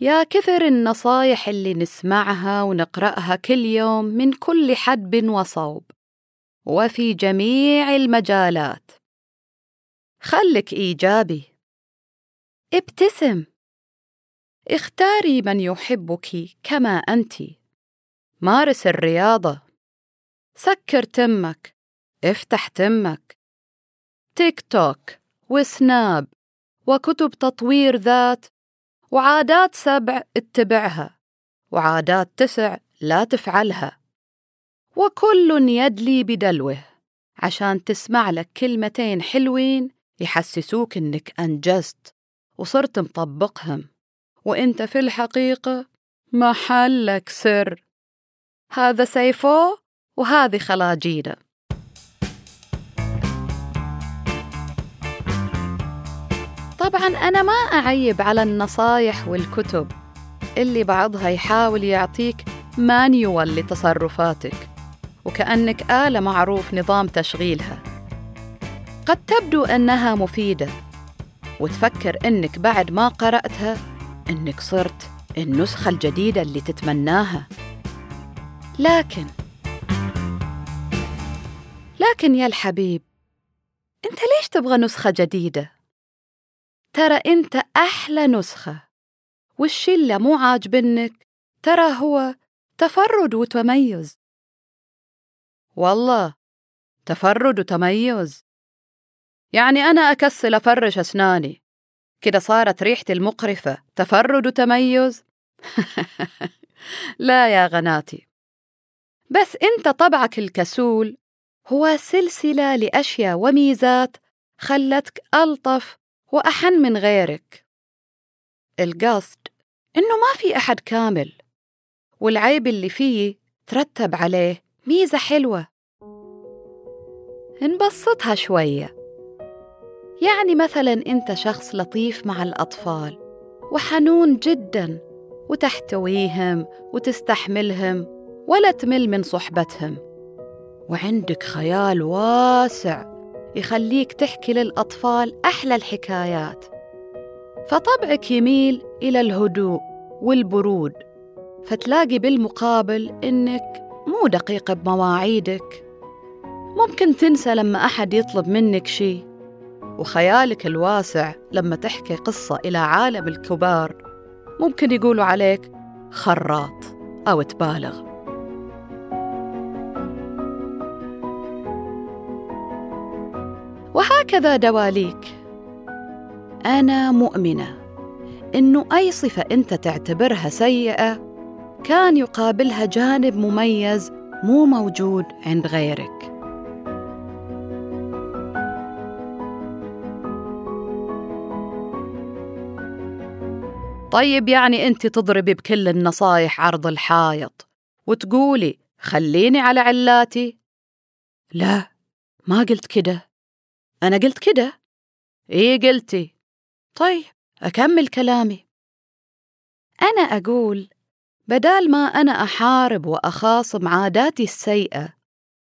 يا كثر النصايح اللي نسمعها ونقرأها كل يوم من كل حدب وصوب. وفي جميع المجالات. خلك إيجابي. ابتسم. اختاري من يحبك كما أنتِ. مارس الرياضة. سكر تمك. افتح تمك. تيك توك. وسناب. وكتب تطوير ذات. وعادات سبع اتبعها وعادات تسع لا تفعلها. وكل يدلي بدلوه عشان تسمع لك كلمتين حلوين يحسسوك إنك أنجزت وصرت مطبقهم. وإنت في الحقيقة محلك سر. هذا سيفو وهذه خلاجيده طبعا أنا ما أعيب على النصايح والكتب. اللي بعضها يحاول يعطيك مانيوال لتصرفاتك وكأنك آلة معروف نظام تشغيلها. قد تبدو أنها مفيدة وتفكر إنك بعد ما قرأتها إنك صرت النسخة الجديدة اللي تتمناها. لكن لكن يا الحبيب أنت ليش تبغى نسخة جديدة؟ ترى أنت أحلى نسخة. والشي اللي مو عاجبنك ترى هو تفرد وتميز. والله تفرد وتميز. يعني أنا أكسل أفرش أسناني. كده صارت ريحتي المقرفة تفرد وتميز. لا يا غناتي. بس أنت طبعك الكسول هو سلسلة لأشياء وميزات خلتك ألطف وأحن من غيرك. القصد إنه ما في أحد كامل والعيب اللي فيه ترتب عليه ميزة حلوة. نبسطها شوية. يعني مثلا أنت شخص لطيف مع الأطفال وحنون جدا وتحتويهم وتستحملهم ولا تمل من صحبتهم. وعندك خيال واسع. يخليك تحكي للأطفال أحلى الحكايات. فطبعك يميل إلى الهدوء والبرود فتلاقي بالمقابل إنك مو دقيق بمواعيدك. ممكن تنسى لما أحد يطلب منك شيء وخيالك الواسع لما تحكي قصة إلى عالم الكبار ممكن يقولوا عليك خراط أو تبالغ. وهكذا دواليك. أنا مؤمنة. إنه أي صفة أنت تعتبرها سيئة كان يقابلها جانب مميز مو موجود عند غيرك. طيب يعني أنت تضربي بكل النصايح عرض الحائط وتقولي خليني على علاتي؟ لا ما قلت كده. أنا قلت كده. إيه قلتي؟ طيب أكمل كلامي. أنا أقول بدال ما أنا أحارب وأخاصم عاداتي السيئة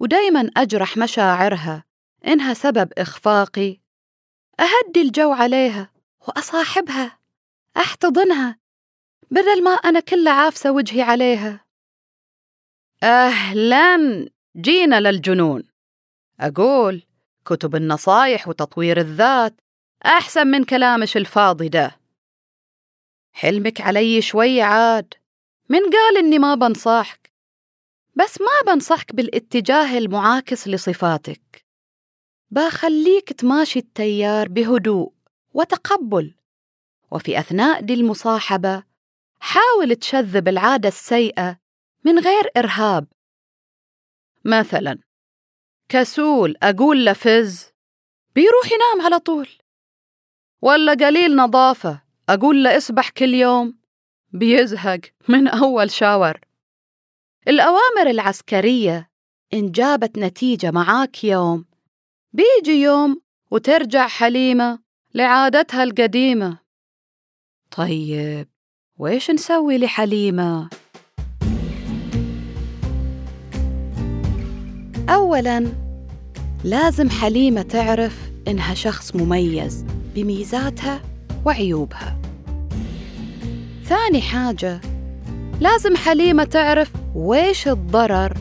ودايما أجرح مشاعرها إنها سبب إخفاقي أهدي الجو عليها وأصاحبها أحتضنها بدل ما أنا كل عافسة وجهي عليها. أهلاً جينا للجنون. أقول كتب النصايح وتطوير الذات. أحسن من كلامش الفاضي ده. حلمك علي شوي عاد. من قال إني ما بنصحك. بس ما بنصحك بالاتجاه المعاكس لصفاتك. بخليك تماشي التيار بهدوء وتقبل. وفي أثناء دي المصاحبة حاول تشذب العادة السيئة من غير إرهاب. مثلا كسول أقول له فز. بيروح ينام على طول. ولا قليل نظافة أقول له اسبح كل يوم. بيزهق من أول شاور. الأوامر العسكرية إن جابت نتيجة معاك يوم. بيجي يوم وترجع حليمة لعادتها القديمة. طيب ويش نسوي لحليمة؟ أولاً لازم حليمة تعرف إنها شخص مميز بميزاتها وعيوبها. ثاني حاجة لازم حليمة تعرف ويش الضرر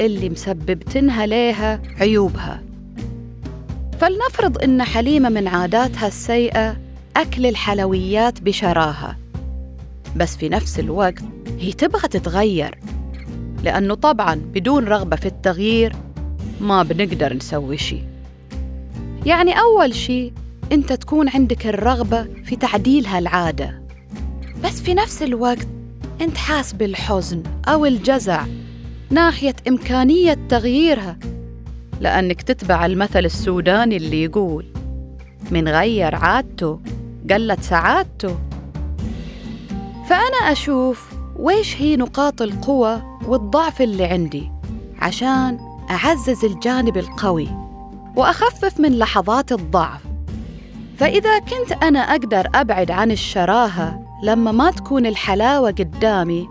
اللي مسببتنها ليها عيوبها. فلنفرض إن حليمة من عاداتها السيئة أكل الحلويات بشراهة بس في نفس الوقت هي تبغى تتغير. لأنه طبعاً بدون رغبة في التغيير ما بنقدر نسوي شيء يعني أول شيء أنت تكون عندك الرغبة في تعديل هالعادة بس في نفس الوقت أنت حاس بالحزن أو الجزع ناحية إمكانية تغييرها لأنك تتبع المثل السوداني اللي يقول من غير عادته قلت سعادته. فأنا أشوف ويش هي نقاط القوة والضعف اللي عندي عشان أعزز الجانب القوي وأخفف من لحظات الضعف. فإذا كنت أنا أقدر أبعد عن الشراهة لما ما تكون الحلاوة قدامي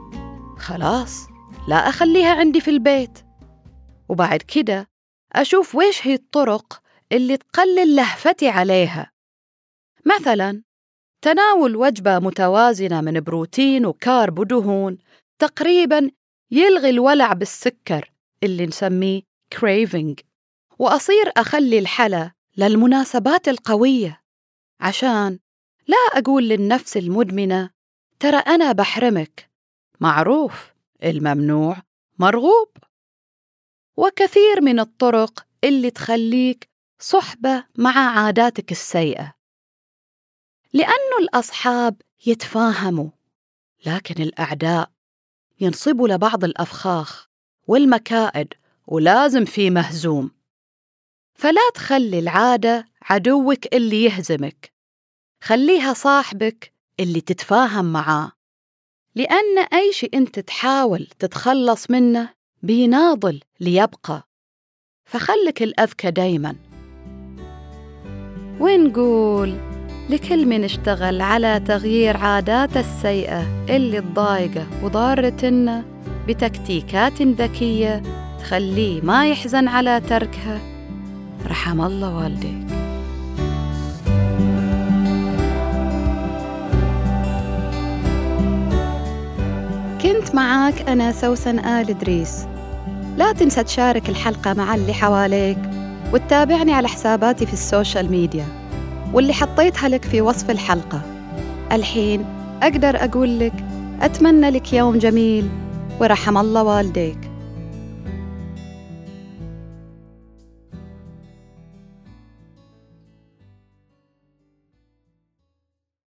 خلاص لا أخليها عندي في البيت. وبعد كده أشوف ويش هي الطرق اللي تقلل لهفتي عليها. مثلاً تناول وجبة متوازنة من بروتين وكارب ودهون تقريباً يلغي الولع بالسكر اللي نسميه craving. وأصير أخلي الحلا للمناسبات القوية. عشان لا أقول للنفس المدمنة ترى أنا بحرمك. معروف الممنوع مرغوب. وكثير من الطرق اللي تخليك صحبة مع عاداتك السيئة. لأنه الأصحاب يتفاهموا لكن الأعداء ينصبوا لبعض الأفخاخ والمكائد ولازم في مهزوم. فلا تخلي العادة عدوك اللي يهزمك خليها صاحبك اللي تتفاهم معاه. لأن أي شيء أنت تحاول تتخلص منه بيناضل ليبقى. فخلك الأذكى دايما. ونقول لكل من اشتغل على تغيير عاداته السيئة اللي تضايقه وضارتنا بتكتيكات ذكية تخليه ما يحزن على تركها. رحم الله والديك. كنت معاك أنا سوسن آل إدريس. لا تنسى تشارك الحلقة مع اللي حواليك وتتابعني على حساباتي في ال social media. واللي حطيتها لك في وصف الحلقة. الحين أقدر أقول لك أتمنى لك يوم جميل ورحم الله والديك.